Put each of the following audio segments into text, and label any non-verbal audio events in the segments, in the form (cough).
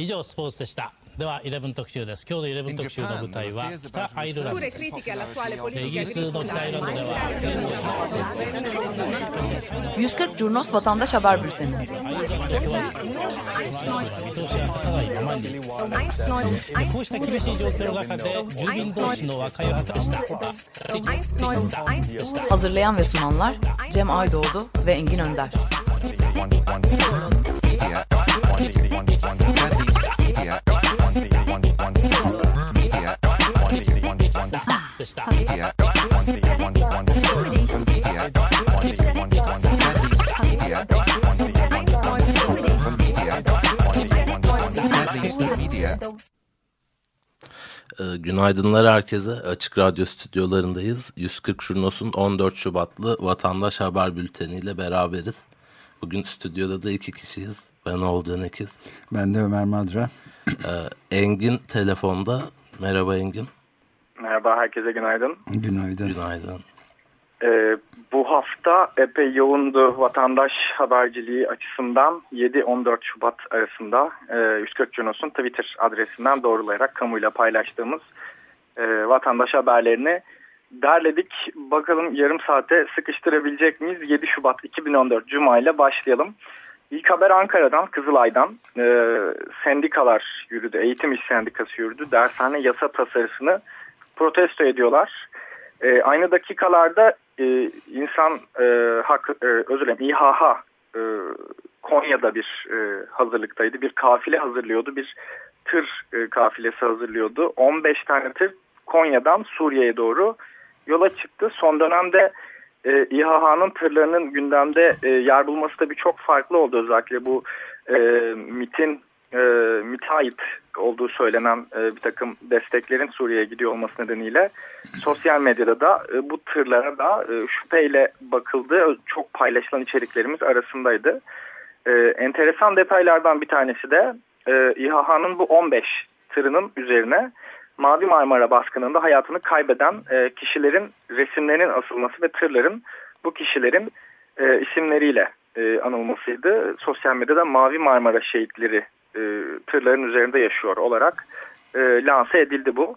以上スポーツでしたでは11特集です今日の11特集の舞台は北アイルランド Pure です critiche all'attuale イ politica ギリスの北アイルランドでは 140 Curnos Vatandaş Haber Bülteni. 見通しが立たない Günaydınlar herkese. Açık Radyo stüdyolarındayız. 140 Jurnos'un 14 Şubatlı Vatandaş Haber Bülteni ile beraberiz. Bugün stüdyoda da iki kişiyiz. Ben Olcan Ekiz. Ben de Ömer Madra. Ee, Engin telefonda. Merhaba Engin. Merhaba herkese günaydın. Günaydın. Günaydın. Ee, bu hafta epey yoğundu vatandaş haberciliği açısından 7-14 Şubat arasında e, 140 Cunos'un Twitter adresinden doğrulayarak kamuyla paylaştığımız e, vatandaş haberlerini derledik. Bakalım yarım saate sıkıştırabilecek miyiz? 7 Şubat 2014 Cuma ile başlayalım. İlk haber Ankara'dan, Kızılay'dan. E, sendikalar yürüdü, eğitim iş sendikası yürüdü. Dershane yasa tasarısını protesto ediyorlar. E, aynı dakikalarda e, insan e, hak, e, özür dilerim İHH e, Konya'da bir e, hazırlıktaydı. Bir kafile hazırlıyordu. Bir tır e, kafilesi hazırlıyordu. 15 tane tır Konya'dan Suriye'ye doğru yola çıktı. Son dönemde e, İHH'nın tırlarının gündemde e, yer bulması da bir çok farklı oldu. Özellikle bu e, MIT'in e, müteahhit olduğu söylenen e, bir takım desteklerin Suriye'ye gidiyor olması nedeniyle sosyal medyada da e, bu tırlara da e, şüpheyle bakıldı. Çok paylaşılan içeriklerimiz arasındaydı. E, enteresan detaylardan bir tanesi de e, İHH'nın bu 15 tırının üzerine Mavi Marmara baskınında hayatını kaybeden e, kişilerin resimlerinin asılması ve tırların bu kişilerin e, isimleriyle e, anılmasıydı. Sosyal medyada Mavi Marmara şehitleri e, tırların üzerinde yaşıyor olarak e, lanse edildi bu.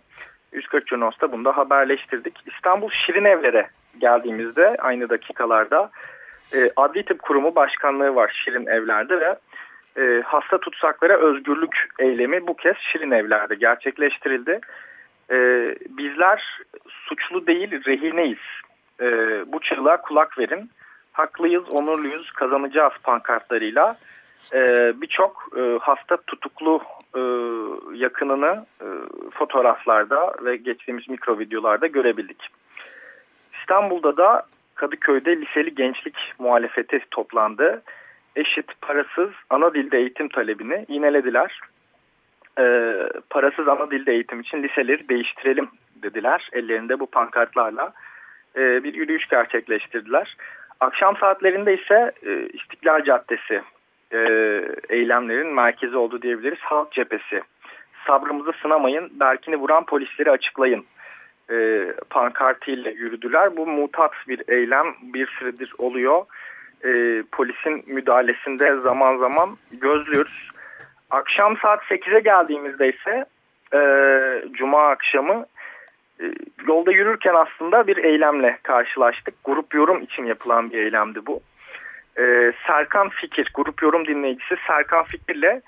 140 Cunos'ta bunu da haberleştirdik. İstanbul Şirin Evler'e geldiğimizde aynı dakikalarda e, Adli Tıp Kurumu Başkanlığı var Şirin Evler'de ve e, hasta tutsaklara özgürlük eylemi bu kez Şirin Evler'de gerçekleştirildi. E, bizler suçlu değil rehineyiz. E, bu çığlığa kulak verin. Haklıyız, onurluyuz, kazanacağız pankartlarıyla e, birçok e, hasta tutuklu e, yakınını e, fotoğraflarda ve geçtiğimiz mikro videolarda görebildik. İstanbul'da da Kadıköy'de liseli gençlik muhalefeti toplandı. Eşit, parasız ana dilde eğitim talebini yinelediler. E, parasız ana dilde eğitim için liseleri değiştirelim dediler. Ellerinde bu pankartlarla e, bir yürüyüş gerçekleştirdiler. Akşam saatlerinde ise e, İstiklal Caddesi e, eylemlerin merkezi oldu diyebiliriz. Halk cephesi. Sabrımızı sınamayın, Berkin'i vuran polisleri açıklayın. E, pankartıyla yürüdüler. Bu mutat bir eylem bir süredir oluyor. E, polisin müdahalesinde zaman zaman gözlüyoruz. Akşam saat 8'e geldiğimizde ise e, Cuma akşamı e, yolda yürürken aslında bir eylemle karşılaştık. Grup yorum için yapılan bir eylemdi bu e, Serkan Fikir, grup yorum dinleyicisi Serkan Fikir'le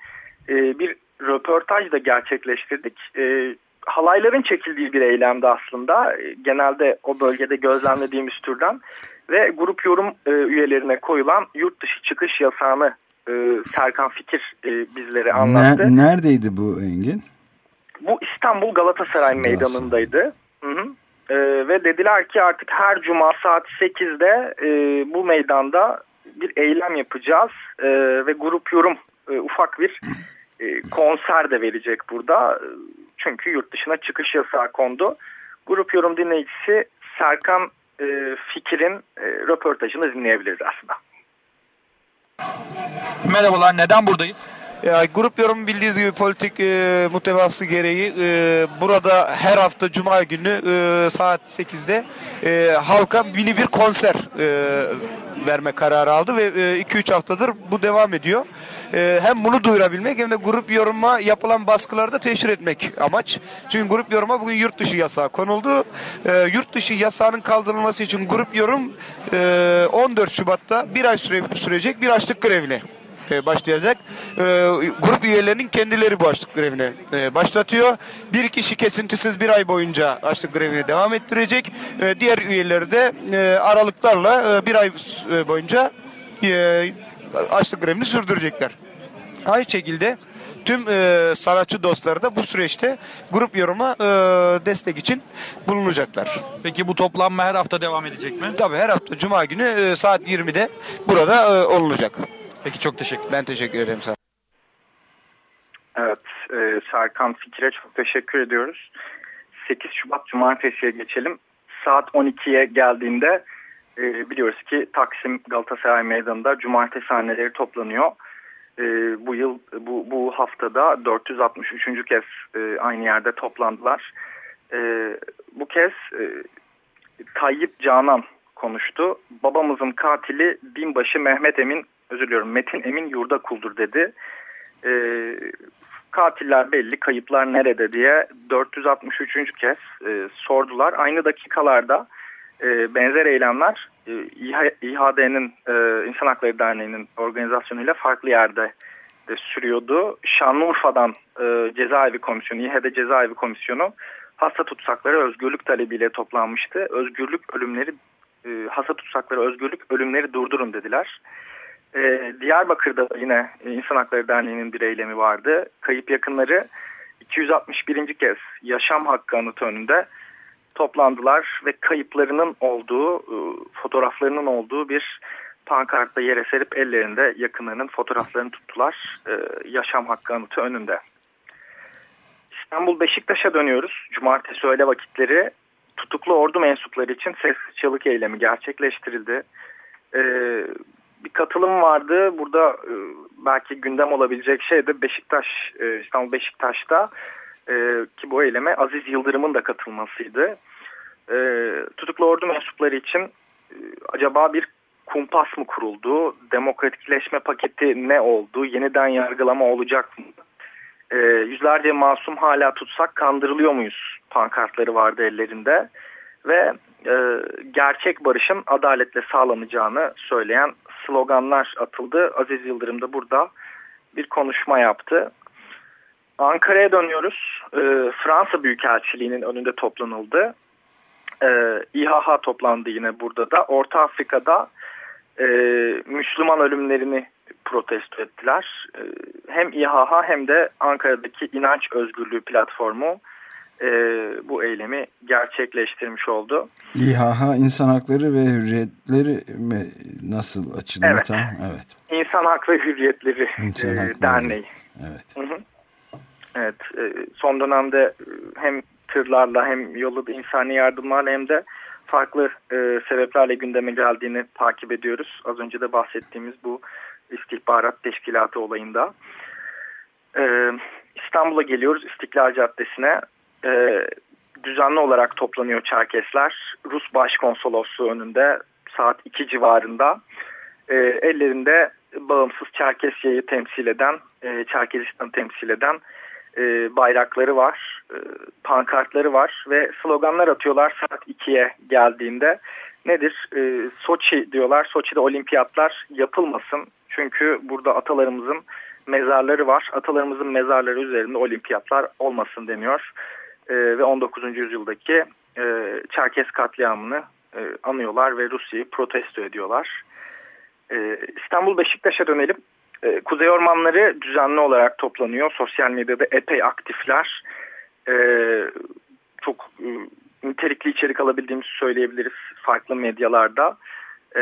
e, bir röportaj da gerçekleştirdik. E, halayların çekildiği bir eylemdi aslında. E, genelde o bölgede gözlemlediğimiz türden ve grup yorum e, üyelerine koyulan yurt dışı çıkış yasağını e, Serkan Fikir e, bizlere anlattı. Ne, neredeydi bu Engin? Bu İstanbul Galatasaray Meydanı'ndaydı. Hı hı. E, ve dediler ki artık her cuma saat 8'de e, bu meydanda bir eylem yapacağız e, ve grup yorum e, ufak bir e, konser de verecek burada. Çünkü yurt dışına çıkış yasağı kondu. Grup yorum dinleyicisi Serkan e, Fikir'in e, röportajını dinleyebiliriz aslında. Merhabalar, neden buradayız? Ya, grup yorum bildiğiniz gibi politik e, muhtevası gereği e, burada her hafta Cuma günü e, saat 8'de e, halka mini bir konser e, verme kararı aldı ve 2-3 haftadır bu devam ediyor. E, hem bunu duyurabilmek hem de grup yoruma yapılan baskılarda teşhir etmek amaç. Çünkü grup yoruma bugün yurt dışı yasağı konuldu. E, yurt dışı yasağının kaldırılması için grup yorum e, 14 Şubat'ta bir ay süre, sürecek bir açlık grevine e, başlayacak. E, grup üyelerinin kendileri bu açlık grevini e, başlatıyor. Bir kişi kesintisiz bir ay boyunca açlık grevini devam ettirecek. E, diğer üyeleri de e, aralıklarla e, bir ay boyunca e, açlık grevini sürdürecekler. Aynı şekilde tüm e, sanatçı dostları da bu süreçte grup yoruma e, destek için bulunacaklar. Peki bu toplanma her hafta devam edecek mi? Tabii her hafta Cuma günü e, saat 20'de burada e, olacak. Peki çok teşekkür Ben teşekkür ederim sana. Evet, e, Serkan Fikir'e çok teşekkür ediyoruz. 8 Şubat Cumartesi'ye geçelim. Saat 12'ye geldiğinde e, biliyoruz ki Taksim Galatasaray Meydanı'nda cumartesi haneleri toplanıyor. E, bu yıl, bu, bu haftada 463. kez e, aynı yerde toplandılar. E, bu kez e, Tayyip Canan konuştu. Babamızın katili binbaşı Mehmet Emin, özür diliyorum Metin Emin yurda kuldur dedi. E, katiller belli, kayıplar nerede diye 463. kez e, sordular. Aynı dakikalarda e, benzer eylemler e, İHAD'nin, e, İnsan Hakları Derneği'nin organizasyonuyla farklı yerde de sürüyordu. Şanlıurfa'dan e, cezaevi komisyonu, İHAD cezaevi komisyonu hasta tutsakları özgürlük talebiyle toplanmıştı. Özgürlük ölümleri, e, hasta tutsakları özgürlük ölümleri durdurun dediler. E, Diyarbakır'da yine İnsan Hakları Derneği'nin bir eylemi vardı. Kayıp yakınları 261. kez yaşam hakkı anıtı önünde toplandılar ve kayıplarının olduğu, e, fotoğraflarının olduğu bir pankartta yere serip ellerinde yakınlarının fotoğraflarını tuttular. E, yaşam hakkı anıtı önünde. İstanbul Beşiktaş'a dönüyoruz. Cumartesi öğle vakitleri tutuklu ordu mensupları için sessiz çalık eylemi gerçekleştirildi. Ee, bir katılım vardı. Burada e, belki gündem olabilecek şey de Beşiktaş, e, İstanbul Beşiktaş'ta e, ki bu eyleme Aziz Yıldırım'ın da katılmasıydı. E, tutuklu ordu mensupları için e, acaba bir kumpas mı kuruldu? Demokratikleşme paketi ne oldu? Yeniden yargılama olacak mı? E, yüzlerce masum hala tutsak kandırılıyor muyuz? Pankartları vardı ellerinde. Ve e, gerçek barışın adaletle sağlanacağını söyleyen sloganlar atıldı. Aziz Yıldırım da burada bir konuşma yaptı. Ankara'ya dönüyoruz. E, Fransa Büyükelçiliği'nin önünde toplanıldı. E, İHH toplandı yine burada da. Orta Afrika'da e, Müslüman ölümlerini protesto ettiler. E, hem İHH hem de Ankara'daki İnanç Özgürlüğü platformu e, bu eylemi gerçekleştirmiş oldu. İHH insan hakları ve hürriyetleri mi nasıl açılır evet. tam? Evet. İnsan Hak ve Hürriyetleri İnsan e. Derneği. Evet. Hı hı. Evet, e, son dönemde e, hem tırlarla hem yolladığı insani yardımlarla hem de farklı e, sebeplerle gündeme geldiğini takip ediyoruz. Az önce de bahsettiğimiz bu istihbarat teşkilatı olayında. E, İstanbul'a geliyoruz İstiklal Caddesi'ne. E, düzenli olarak toplanıyor Çerkesler. Rus Başkonsolosluğu önünde saat 2 civarında. E, ellerinde bağımsız Çerkesya'yı temsil eden, e, Çerkezistan'ı temsil eden e, bayrakları var, e, pankartları var ve sloganlar atıyorlar saat 2'ye geldiğinde. Nedir? E, Soçi diyorlar. Soçi'de olimpiyatlar yapılmasın. Çünkü burada atalarımızın mezarları var. Atalarımızın mezarları üzerinde olimpiyatlar olmasın deniyor. E, ve 19. yüzyıldaki e, Çerkes katliamını e, anıyorlar ve Rusya'yı protesto ediyorlar. E, İstanbul Beşiktaş'a dönelim. E, Kuzey Ormanları düzenli olarak toplanıyor. Sosyal medyada epey aktifler. E, çok e, nitelikli içerik alabildiğimizi söyleyebiliriz farklı medyalarda. E,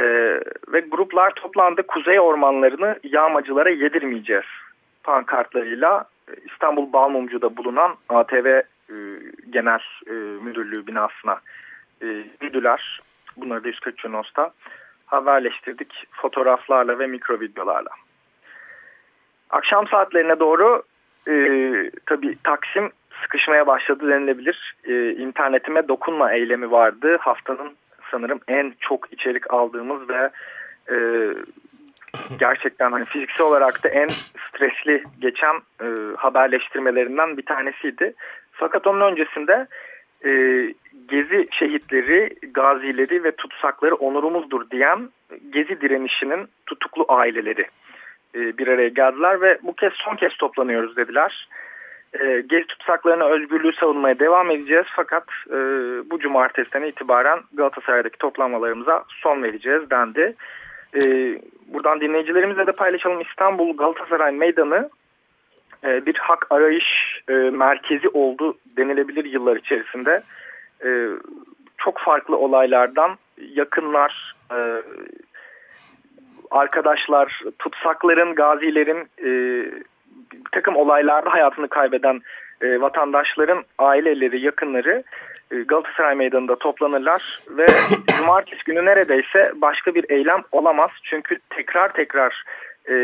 ve gruplar toplandı. Kuzey Ormanlarını yağmacılara yedirmeyeceğiz pankartlarıyla İstanbul Balmumcu'da bulunan ATV e, Genel e, Müdürlüğü binasına e, yürüdüler. Bunları da 140 Cunos'ta haberleştirdik fotoğraflarla ve mikro videolarla. Akşam saatlerine doğru e, tabii Taksim sıkışmaya başladı denilebilir. E, internetime dokunma eylemi vardı. Haftanın sanırım en çok içerik aldığımız ve e, gerçekten hani fiziksel olarak da en stresli geçen e, haberleştirmelerinden bir tanesiydi. Fakat onun öncesinde e, Gezi şehitleri, gazileri ve tutsakları onurumuzdur diyen Gezi direnişinin tutuklu aileleri e, bir araya geldiler ve bu kez son kez toplanıyoruz dediler. E, Gezi tutsaklarına özgürlüğü savunmaya devam edeceğiz fakat e, bu cumartesiden itibaren Galatasaray'daki toplanmalarımıza son vereceğiz dendi. E, buradan dinleyicilerimizle de paylaşalım İstanbul Galatasaray Meydanı e, bir hak arayış e, merkezi oldu denilebilir yıllar içerisinde. E, çok farklı olaylardan yakınlar, e, arkadaşlar, tutsakların, gazilerin e, bir takım olaylarda hayatını kaybeden e, vatandaşların aileleri, yakınları e, Galatasaray Meydanı'nda toplanırlar ve (coughs) cumartesi günü neredeyse başka bir eylem olamaz. Çünkü tekrar tekrar e,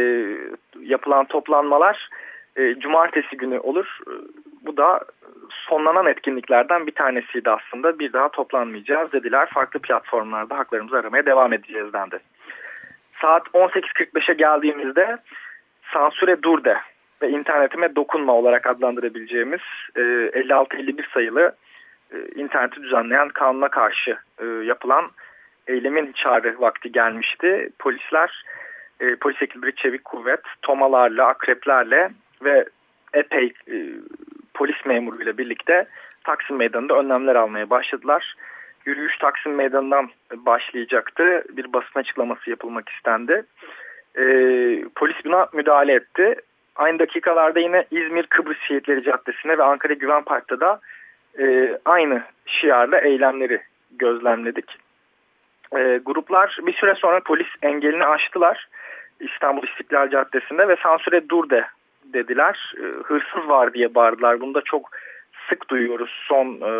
yapılan toplanmalar e, cumartesi günü olur. E, bu da sonlanan etkinliklerden bir tanesiydi aslında. Bir daha toplanmayacağız dediler. Farklı platformlarda haklarımızı aramaya devam edeceğiz dendi. Saat 18.45'e geldiğimizde sansüre dur de ve internetime dokunma olarak adlandırabileceğimiz e, 56-51 sayılı e, interneti düzenleyen kanuna karşı e, yapılan eylemin çağrı vakti gelmişti. Polisler, e, polis ekipleri çevik kuvvet, tomalarla, akreplerle ve epey e, polis memuruyla birlikte Taksim Meydanı'nda önlemler almaya başladılar. Yürüyüş Taksim Meydanı'ndan başlayacaktı. Bir basın açıklaması yapılmak istendi. E, polis buna müdahale etti. Aynı dakikalarda yine İzmir Kıbrıs Şehitleri Caddesi'ne ve Ankara Güven Park'ta da e, aynı şiarla eylemleri gözlemledik. E, gruplar bir süre sonra polis engelini aştılar İstanbul İstiklal Caddesi'nde ve sansüre dur de dediler. E, hırsız var diye bağırdılar. Bunu da çok sık duyuyoruz son e,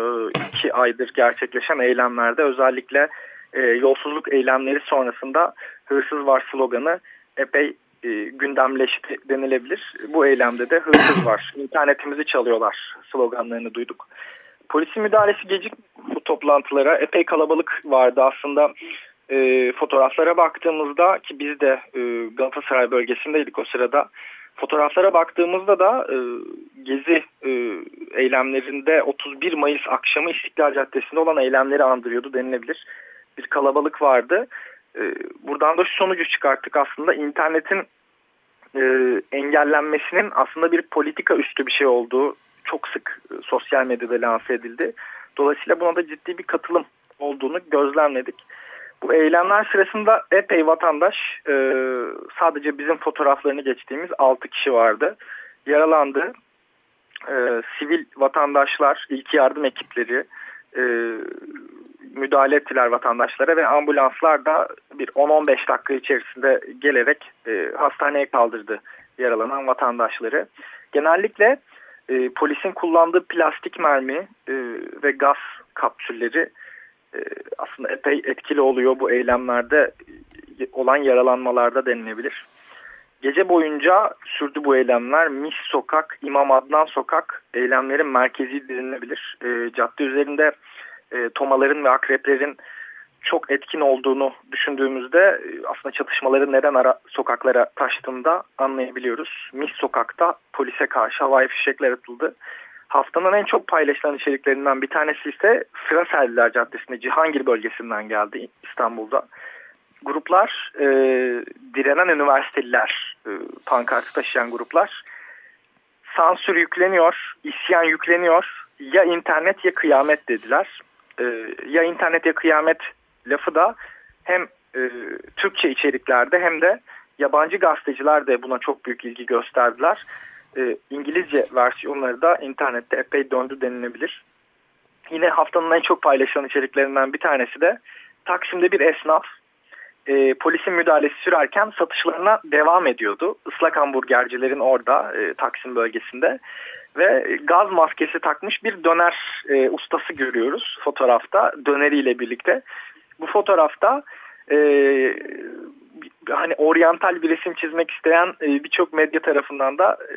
iki aydır gerçekleşen eylemlerde. Özellikle e, yolsuzluk eylemleri sonrasında hırsız var sloganı epey e, gündemleşti denilebilir. Bu eylemde de hırsız var. (coughs) İnternetimizi çalıyorlar sloganlarını duyduk. Polisin müdahalesi gecik bu toplantılara. Epey kalabalık vardı aslında. E, fotoğraflara baktığımızda ki biz de e, Galatasaray bölgesindeydik o sırada. Fotoğraflara baktığımızda da e, gezi e, eylemlerinde 31 Mayıs akşamı İstiklal Caddesi'nde olan eylemleri andırıyordu denilebilir. Bir kalabalık vardı. E, buradan da şu sonucu çıkarttık aslında internetin e, engellenmesinin aslında bir politika üstü bir şey olduğu çok sık e, sosyal medyada lanse edildi. Dolayısıyla buna da ciddi bir katılım olduğunu gözlemledik. Bu eylemler sırasında epey vatandaş e, sadece bizim fotoğraflarını geçtiğimiz 6 kişi vardı. Yaralandı. E, sivil vatandaşlar, ilk yardım ekipleri e, müdahale ettiler vatandaşlara ve ambulanslar da bir 10-15 dakika içerisinde gelerek e, hastaneye kaldırdı yaralanan vatandaşları. Genellikle e, polisin kullandığı plastik mermi e, ve gaz kapsülleri aslında epey etkili oluyor bu eylemlerde e, olan yaralanmalarda denilebilir. Gece boyunca sürdü bu eylemler. Mis Sokak, İmam Adnan Sokak eylemlerin merkezi denilebilir. E, cadde üzerinde e, tomaların ve akreplerin çok etkin olduğunu düşündüğümüzde e, aslında çatışmaların neden ara sokaklara taştığında anlayabiliyoruz. Mis Sokak'ta polise karşı havai fişekler atıldı. Haftanın en çok paylaşılan içeriklerinden bir tanesi ise Sıraselliler Caddesi'nde Cihangir bölgesinden geldi İstanbul'da. Gruplar, e, direnen üniversiteliler, e, pankartı taşıyan gruplar sansür yükleniyor, isyan yükleniyor, ya internet ya kıyamet dediler. E, ya internet ya kıyamet lafı da hem e, Türkçe içeriklerde hem de yabancı gazeteciler de buna çok büyük ilgi gösterdiler. E, İngilizce versiyonları da internette epey döndü denilebilir. Yine haftanın en çok paylaşılan içeriklerinden bir tanesi de Taksim'de bir esnaf e, polisin müdahalesi sürerken satışlarına devam ediyordu. Islak hamburgercilerin orada e, Taksim bölgesinde ve gaz maskesi takmış bir döner e, ustası görüyoruz fotoğrafta döneriyle birlikte. Bu fotoğrafta e, hani oryantal bir resim çizmek isteyen e, birçok medya tarafından da e,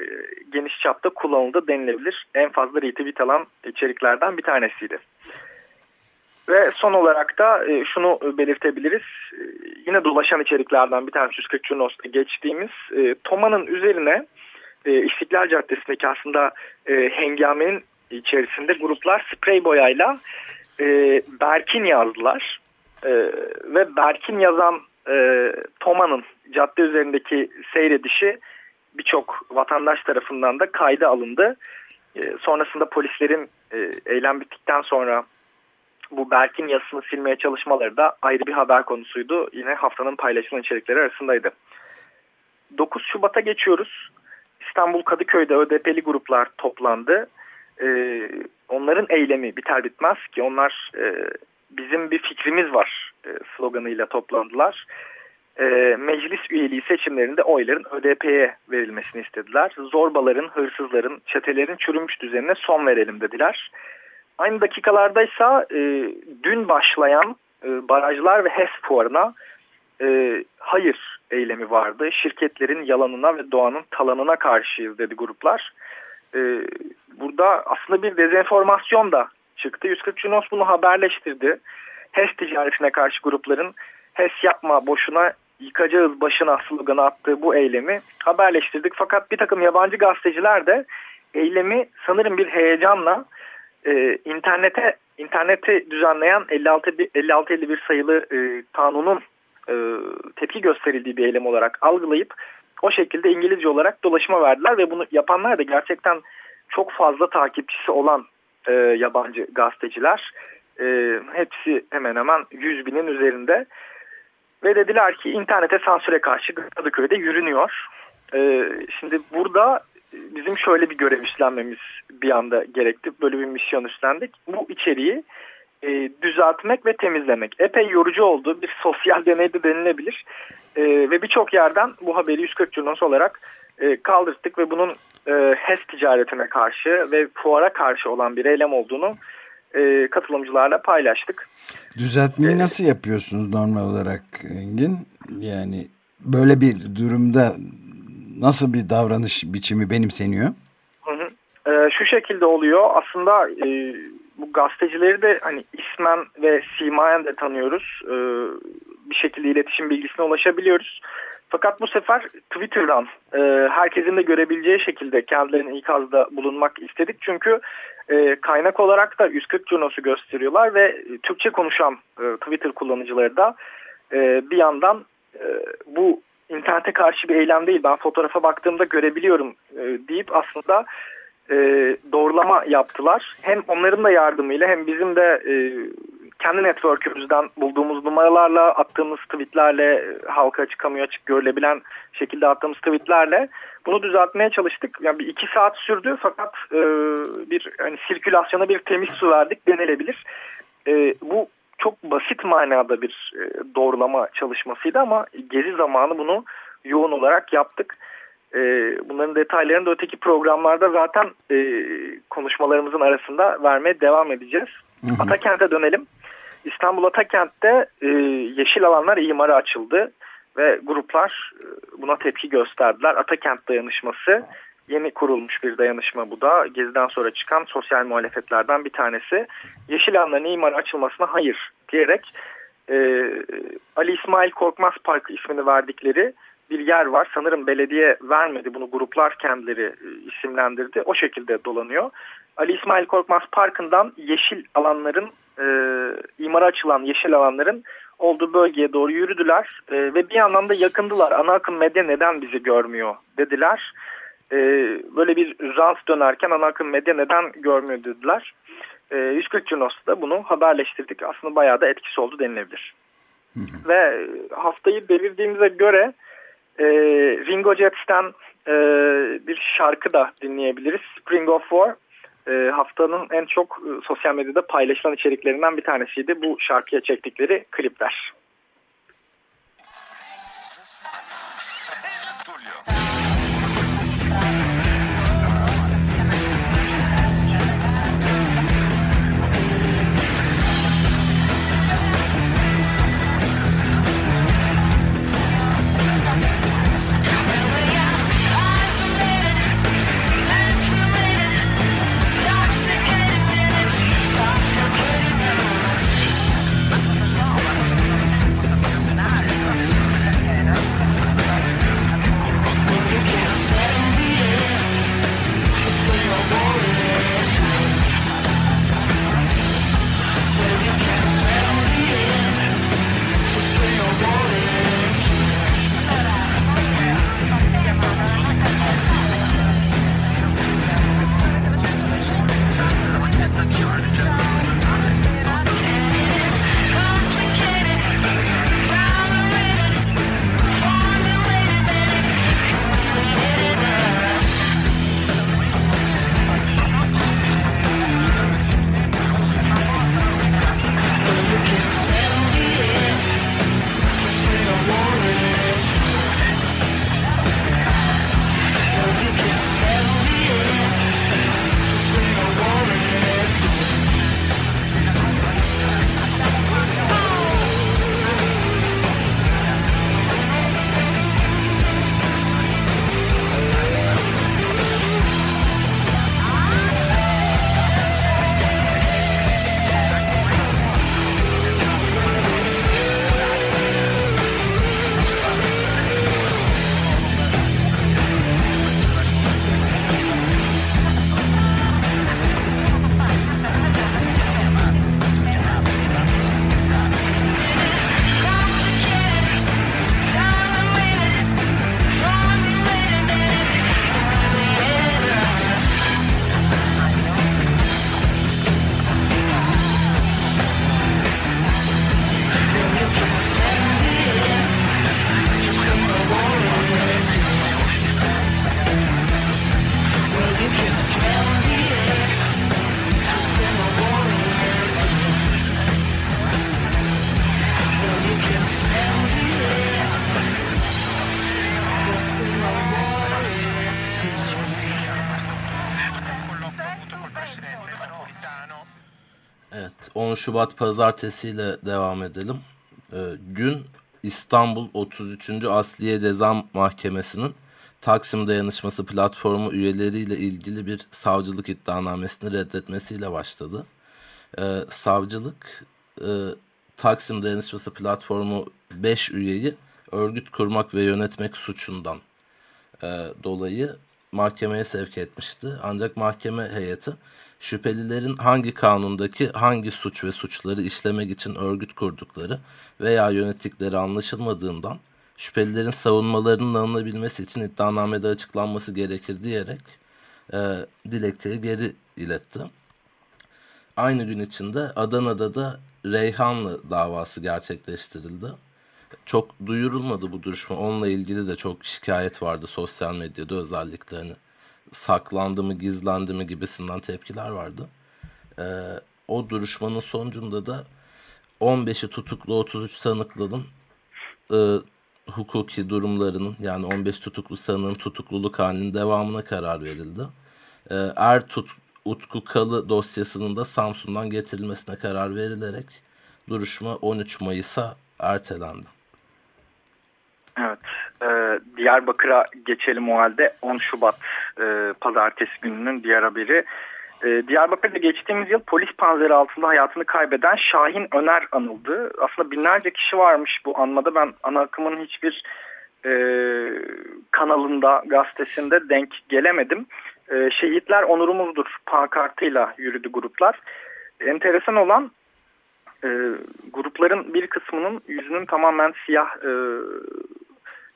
geniş çapta kullanıldı denilebilir. En fazla retweet alan içeriklerden bir tanesiydi. Ve son olarak da e, şunu belirtebiliriz. E, yine dolaşan içeriklerden bir tanesi 140 Cunos'ta geçtiğimiz e, Toma'nın üzerine e, İstiklal Caddesi'ndeki aslında e, hengamenin içerisinde gruplar sprey boyayla e, Berkin yazdılar. E, ve Berkin yazan e, Toma'nın cadde üzerindeki seyredişi birçok vatandaş tarafından da kayda alındı. E, sonrasında polislerin e, eylem bittikten sonra bu Berk'in yazısını silmeye çalışmaları da ayrı bir haber konusuydu. Yine haftanın paylaşılan içerikleri arasındaydı. 9 Şubat'a geçiyoruz. İstanbul Kadıköy'de ÖDP'li gruplar toplandı. Ee, onların eylemi biter bitmez ki onlar e, bizim bir fikrimiz var e, sloganıyla toplandılar. E, meclis üyeliği seçimlerinde oyların ÖDP'ye verilmesini istediler. Zorbaların, hırsızların, çetelerin çürümüş düzenine son verelim dediler. Aynı dakikalardaysa e, dün başlayan e, barajlar ve HES fuarına hayır eylemi vardı. Şirketlerin yalanına ve doğanın talanına karşıyız dedi gruplar. Burada aslında bir dezenformasyon da çıktı. 140 Junos bunu haberleştirdi. HES ticaretine karşı grupların HES yapma boşuna yıkacağız başına sloganı attığı bu eylemi haberleştirdik. Fakat bir takım yabancı gazeteciler de eylemi sanırım bir heyecanla e, internete interneti düzenleyen 56-51 sayılı e, kanunun e, tepki gösterildiği bir eylem olarak algılayıp o şekilde İngilizce olarak dolaşıma verdiler ve bunu yapanlar da gerçekten çok fazla takipçisi olan e, yabancı gazeteciler. E, hepsi hemen hemen 100 binin üzerinde. Ve dediler ki internete sansüre karşı Kadıköy'de yürünüyor. E, şimdi burada bizim şöyle bir görev üstlenmemiz bir anda gerekti. Böyle bir misyon üstlendik. Bu içeriği e, düzeltmek ve temizlemek. Epey yorucu oldu. Bir sosyal deneydi denilebilir. E, ve birçok yerden bu haberi 140 Curnos olarak e, kaldırdık ve bunun e, HES ticaretine karşı ve fuara karşı olan bir eylem olduğunu e, katılımcılarla paylaştık. Düzeltmeyi ee, nasıl yapıyorsunuz normal olarak Engin? Yani böyle bir durumda nasıl bir davranış biçimi benimseniyor? Hı hı. E, şu şekilde oluyor. Aslında e, bu gazetecileri de hani ismen ve simayen de tanıyoruz. E, bir şekilde iletişim bilgisine ulaşabiliyoruz. Fakat bu sefer Twitter'dan e, herkesin de görebileceği şekilde kendilerine ikazda bulunmak istedik. Çünkü e, kaynak olarak da 140 Junos'u gösteriyorlar ve Türkçe konuşan e, Twitter kullanıcıları da e, bir yandan e, bu internete karşı bir eylem değil ben fotoğrafa baktığımda görebiliyorum e, deyip aslında e, doğrulama yaptılar. Hem onların da yardımıyla hem bizim de e, kendi network'ümüzden bulduğumuz numaralarla attığımız tweetlerle halka açık kamuya açık görülebilen şekilde attığımız tweetlerle bunu düzeltmeye çalıştık. Yani bir iki saat sürdü fakat e, bir hani sirkülasyona bir temiz su verdik denilebilir. E, bu çok basit manada bir e, doğrulama çalışmasıydı ama gezi zamanı bunu yoğun olarak yaptık. E, bunların detaylarını da öteki programlarda zaten e, konuşmalarımızın arasında vermeye devam edeceğiz. Hı hı. Atakent'e dönelim. İstanbul Atakent'te e, yeşil alanlar imara açıldı ve gruplar e, buna tepki gösterdiler. Atakent dayanışması yeni kurulmuş bir dayanışma bu da. Gezi'den sonra çıkan sosyal muhalefetlerden bir tanesi. Yeşil alanların imara açılmasına hayır diyerek e, Ali İsmail Korkmaz Parkı ismini verdikleri bir yer var. Sanırım belediye vermedi bunu gruplar kendileri e, isimlendirdi. O şekilde dolanıyor. Ali İsmail Korkmaz Parkı'ndan yeşil alanların e, imara açılan yeşil alanların olduğu bölgeye doğru yürüdüler e, ve bir yandan da yakındılar. Ana akım medya neden bizi görmüyor dediler. E, böyle bir rans dönerken ana akım medya neden görmüyor dediler. E, 140 Cunos'ta bunu haberleştirdik. Aslında bayağı da etkisi oldu denilebilir. Hı hı. Ve haftayı devirdiğimize göre e, Ringo Jets'ten e, bir şarkı da dinleyebiliriz. Spring of War e, haftanın en çok e, sosyal medyada paylaşılan içeriklerinden bir tanesiydi. Bu şarkıya çektikleri klipler. Evet 10 Şubat pazartesiyle devam edelim. Ee, gün İstanbul 33. Asliye Ceza Mahkemesi'nin Taksim Dayanışması platformu üyeleriyle ilgili bir savcılık iddianamesini reddetmesiyle başladı. Ee, savcılık e, Taksim Dayanışması platformu 5 üyeyi örgüt kurmak ve yönetmek suçundan e, dolayı mahkemeye sevk etmişti. Ancak mahkeme heyeti şüphelilerin hangi kanundaki hangi suç ve suçları işlemek için örgüt kurdukları veya yönettikleri anlaşılmadığından şüphelilerin savunmalarının alınabilmesi için iddianamede açıklanması gerekir diyerek e, dilekçeyi geri iletti. Aynı gün içinde Adana'da da Reyhanlı davası gerçekleştirildi. Çok duyurulmadı bu duruşma. Onunla ilgili de çok şikayet vardı sosyal medyada özellikle hani saklandı mı gizlendi mi gibisinden tepkiler vardı. Ee, o duruşmanın sonucunda da 15'i tutuklu 33 sanıklının e, hukuki durumlarının yani 15 tutuklu sanığın tutukluluk halinin devamına karar verildi. Ee, er tut, Utku Kalı dosyasının da Samsun'dan getirilmesine karar verilerek duruşma 13 Mayıs'a ertelendi. Diyarbakır'a geçelim o halde. 10 Şubat e, pazartesi gününün diğer haberi. E, Diyarbakır'da geçtiğimiz yıl polis panzeri altında hayatını kaybeden Şahin Öner anıldı. Aslında binlerce kişi varmış bu anmada. Ben ana akımın hiçbir e, kanalında, gazetesinde denk gelemedim. E, şehitler onurumuzdur pankartıyla yürüdü gruplar. Enteresan olan e, grupların bir kısmının yüzünün tamamen siyah e,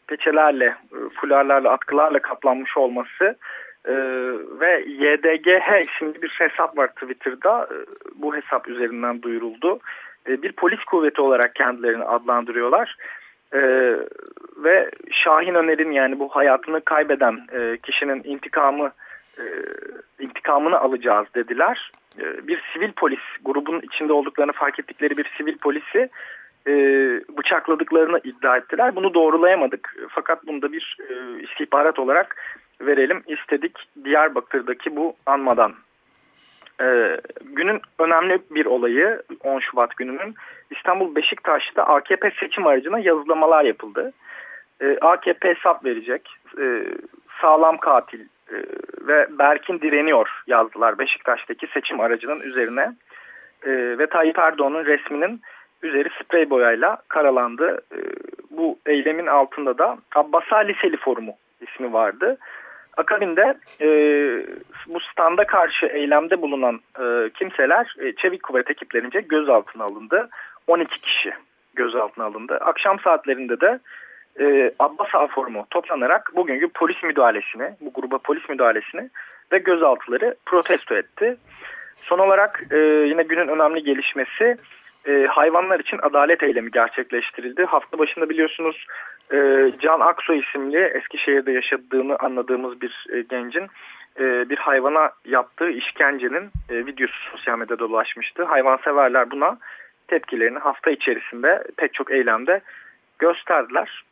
peçelerle, e, fularlarla, atkılarla kaplanmış olması e, ve YDGH isimli bir hesap var Twitter'da. E, bu hesap üzerinden duyuruldu. Bir polis kuvveti olarak kendilerini adlandırıyorlar. E, ve Şahin Öner'in yani bu hayatını kaybeden e, kişinin intikamı e, intikamını alacağız dediler. E, bir sivil polis grubun içinde olduklarını fark ettikleri bir sivil polisi e, bıçakladıklarını iddia ettiler. Bunu doğrulayamadık. Fakat bunda bir e, istihbarat olarak verelim istedik Diyarbakır'daki bu anmadan. E, günün önemli bir olayı 10 Şubat gününün İstanbul Beşiktaş'ta AKP seçim aracına yazılamalar yapıldı. E, AKP hesap verecek. E, sağlam katil e, ve Berkin direniyor yazdılar Beşiktaş'taki seçim aracının üzerine. E, ve Tayyip Erdoğan'ın resminin üzeri sprey boyayla karalandı. E, bu eylemin altında da Abbasa Liseli Forumu ismi vardı. Akabinde e, bu standa karşı eylemde bulunan e, kimseler e, çevik kuvvet ekiplerince gözaltına alındı. 12 kişi gözaltına alındı. Akşam saatlerinde de e, Abbas Forumu toplanarak bugünkü polis müdahalesini, bu gruba polis müdahalesini ve gözaltıları protesto etti. Son olarak e, yine günün önemli gelişmesi e, hayvanlar için adalet eylemi gerçekleştirildi. Hafta başında biliyorsunuz e, Can Aksoy isimli Eskişehir'de yaşadığını anladığımız bir e, gencin e, bir hayvana yaptığı işkencenin e, videosu sosyal medyada dolaşmıştı. Hayvanseverler buna tepkilerini hafta içerisinde pek çok eylemde gösterdiler.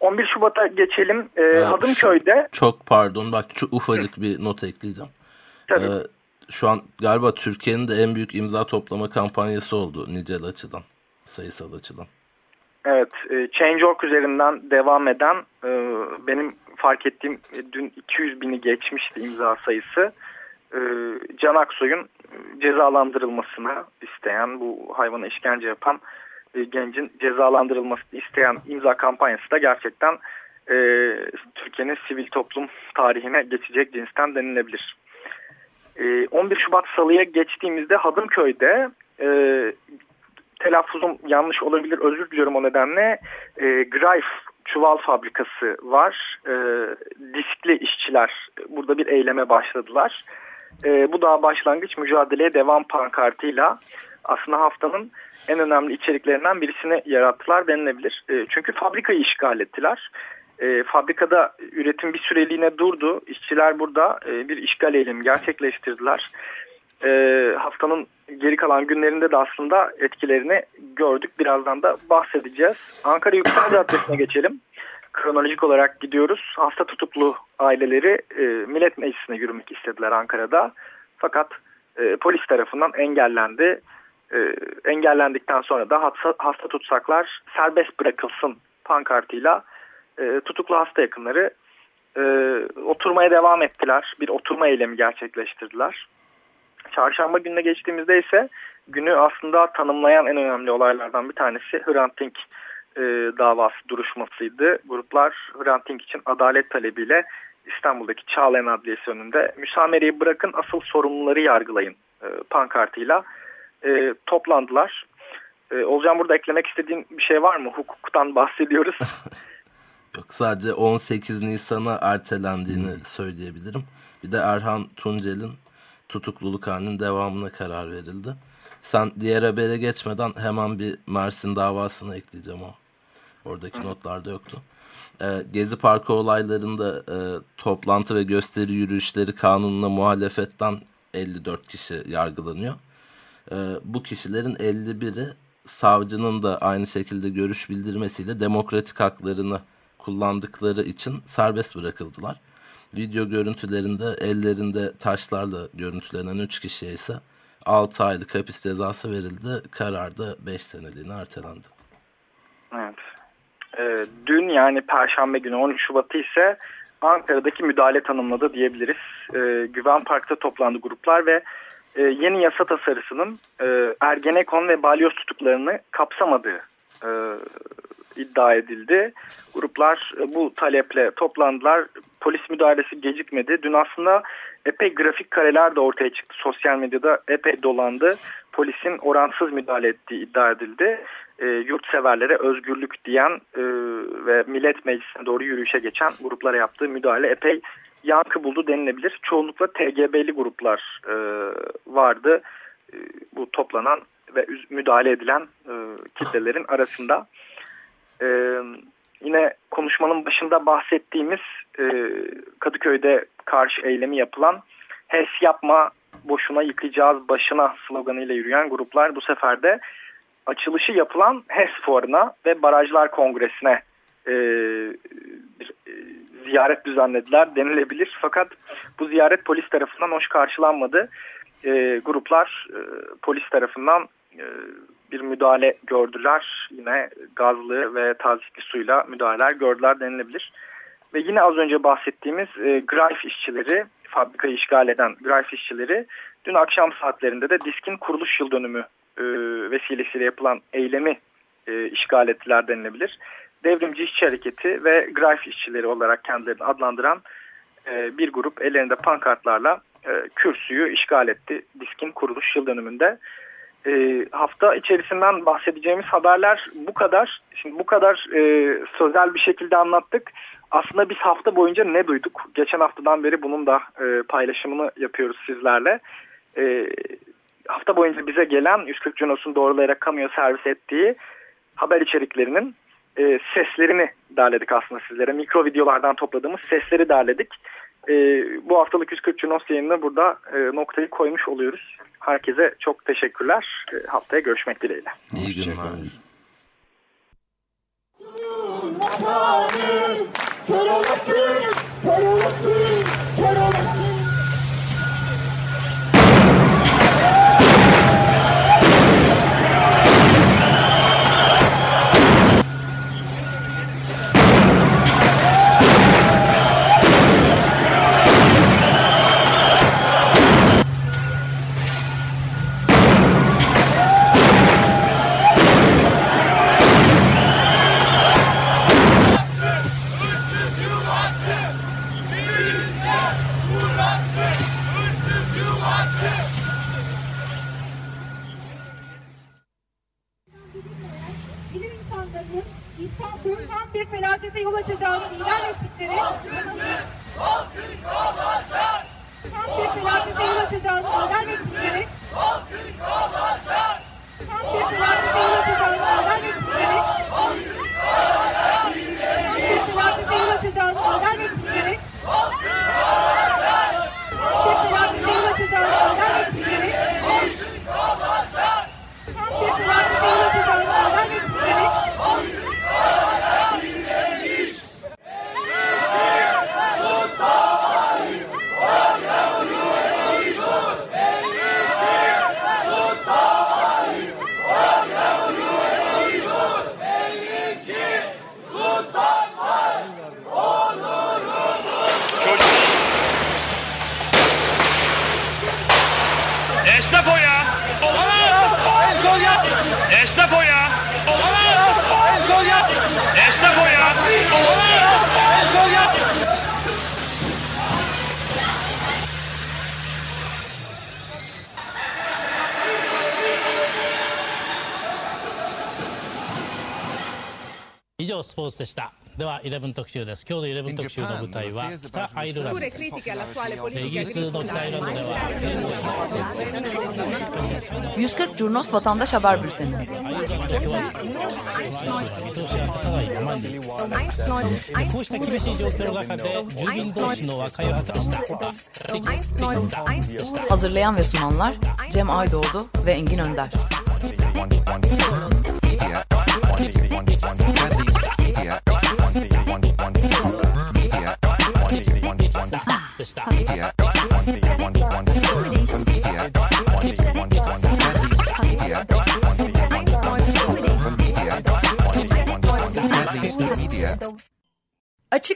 11 Şubat'a geçelim. Ee, ee, Hadımköy'de... Çok pardon bak çok ufacık bir not ekleyeceğim. Tabii. Ee, şu an galiba Türkiye'nin de en büyük imza toplama kampanyası oldu nicel açıdan, sayısal açıdan. Evet, e, Change.org üzerinden devam eden e, benim fark ettiğim e, dün 200 bini geçmişti imza sayısı. Can Aksoy'un cezalandırılmasını isteyen, bu hayvana işkence yapan gencin cezalandırılmasını isteyen imza kampanyası da gerçekten Türkiye'nin sivil toplum tarihine geçecek cinsten denilebilir. 11 Şubat Salı'ya geçtiğimizde Hadımköy'de e, telaffuzum yanlış olabilir özür diliyorum o nedenle e, Greif çuval fabrikası var. E, diskli işçiler burada bir eyleme başladılar. E, bu daha başlangıç mücadeleye devam pankartıyla aslında haftanın en önemli içeriklerinden birisini yarattılar denilebilir. E, çünkü fabrikayı işgal ettiler. E, fabrikada üretim bir süreliğine durdu. İşçiler burada e, bir işgal eylemi gerçekleştirdiler. E, haftanın geri kalan günlerinde de aslında etkilerini gördük. Birazdan da bahsedeceğiz. Ankara Yüksel Caddesi'ne geçelim. Kronolojik olarak gidiyoruz. Hasta tutuklu aileleri e, Millet Meclisi'ne yürümek istediler Ankara'da. Fakat e, polis tarafından engellendi. E, engellendikten sonra da hasta, hasta tutsaklar serbest bırakılsın pankartıyla e, tutuklu hasta yakınları e, oturmaya devam ettiler. Bir oturma eylemi gerçekleştirdiler. Çarşamba gününe geçtiğimizde ise günü aslında tanımlayan en önemli olaylardan bir tanesi Hrant Dink e, davası duruşmasıydı. Gruplar Hrant Dink için adalet talebiyle İstanbul'daki Çağlayan Adliyesi önünde müsamereyi bırakın asıl sorumluları yargılayın e, pankartıyla e, toplandılar. E, Olcan burada eklemek istediğin bir şey var mı? Hukuktan bahsediyoruz. (laughs) Yok sadece 18 Nisan'a ertelendiğini söyleyebilirim. Bir de Erhan Tuncel'in tutukluluk halinin devamına karar verildi. Sen diğer habere geçmeden hemen bir Mersin davasını ekleyeceğim o. Oradaki Hı. notlarda yoktu. Ee, Gezi Parkı olaylarında e, toplantı ve gösteri yürüyüşleri kanununa muhalefetten 54 kişi yargılanıyor. E, bu kişilerin 51'i savcının da aynı şekilde görüş bildirmesiyle demokratik haklarını kullandıkları için serbest bırakıldılar. Video görüntülerinde ellerinde taşlarla görüntülenen 3 kişiye ise 6 aylık hapis cezası verildi. Karar da 5 seneliğine ertelendi. Evet. Ee, dün yani Perşembe günü 13 Şubat'ı ise Ankara'daki müdahale tanımladı diyebiliriz. Ee, Güven Park'ta toplandı gruplar ve e, yeni yasa tasarısının e, Ergenekon ve balyoz tutuklarını kapsamadığı e, iddia edildi. Gruplar e, bu taleple toplandılar. Polis müdahalesi gecikmedi. Dün aslında epey grafik kareler de ortaya çıktı. Sosyal medyada epey dolandı. Polisin oransız müdahale ettiği iddia edildi. E, yurtseverlere özgürlük diyen e, ve millet meclisine doğru yürüyüşe geçen gruplara yaptığı müdahale epey yankı buldu denilebilir. Çoğunlukla TGB'li gruplar e, vardı. E, bu toplanan ve müdahale edilen e, kitlelerin arasında. E, yine konuşmanın başında bahsettiğimiz e, Kadıköy'de karşı eylemi yapılan HES yapma boşuna yıkayacağız başına sloganıyla yürüyen gruplar bu sefer de açılışı yapılan HES fuarına ve barajlar kongresine e, bir e, ziyaret düzenlediler denilebilir. Fakat bu ziyaret polis tarafından hoş karşılanmadı. E, gruplar e, polis tarafından e, bir müdahale gördüler. Yine gazlı ve tazikli suyla müdahaleler gördüler denilebilir. Ve yine az önce bahsettiğimiz e, Greif işçileri, fabrikayı işgal eden Greif işçileri dün akşam saatlerinde de diskin kuruluş yıl dönümü e, vesilesiyle yapılan eylemi e, işgal ettiler denilebilir. Devrimci İşçi Hareketi ve Greif işçileri olarak kendilerini adlandıran e, bir grup ellerinde pankartlarla e, kürsüyü işgal etti diskin kuruluş yıl dönümünde e, hafta içerisinden bahsedeceğimiz haberler bu kadar. Şimdi bu kadar e, sözel bir şekilde anlattık. Aslında biz hafta boyunca ne duyduk? Geçen haftadan beri bunun da e, paylaşımını yapıyoruz sizlerle. E, hafta boyunca bize gelen 140 Junos'un doğrulayarak kamuya servis ettiği haber içeriklerinin e, seslerini derledik aslında sizlere. Mikro videolardan topladığımız sesleri derledik. E, bu haftalık 140 Junos yayınına burada e, noktayı koymuş oluyoruz. Herkese çok teşekkürler. E, haftaya görüşmek dileğiyle. İyi günler. Kör olasın, kör olasın, kör olasın. harekete yol açacağını ilan ettikleri tam bir felakete yol açacağını ilan ettikleri tam bir felakete yol açacağını ilan ettikleri tam bir felakete yol açacağını ilan ettikleri 以上スポーツでしたでは11特集です今日の11特集の舞台は北アイルランドですイギリスの北アイルランドでは 140 Curnos Vatandaş Haber Bülteni こうした厳しい状況の中で住民同士の和解を果たした Hazırlayan ve sunanlar Cem Aydoğdu ve Engin Önder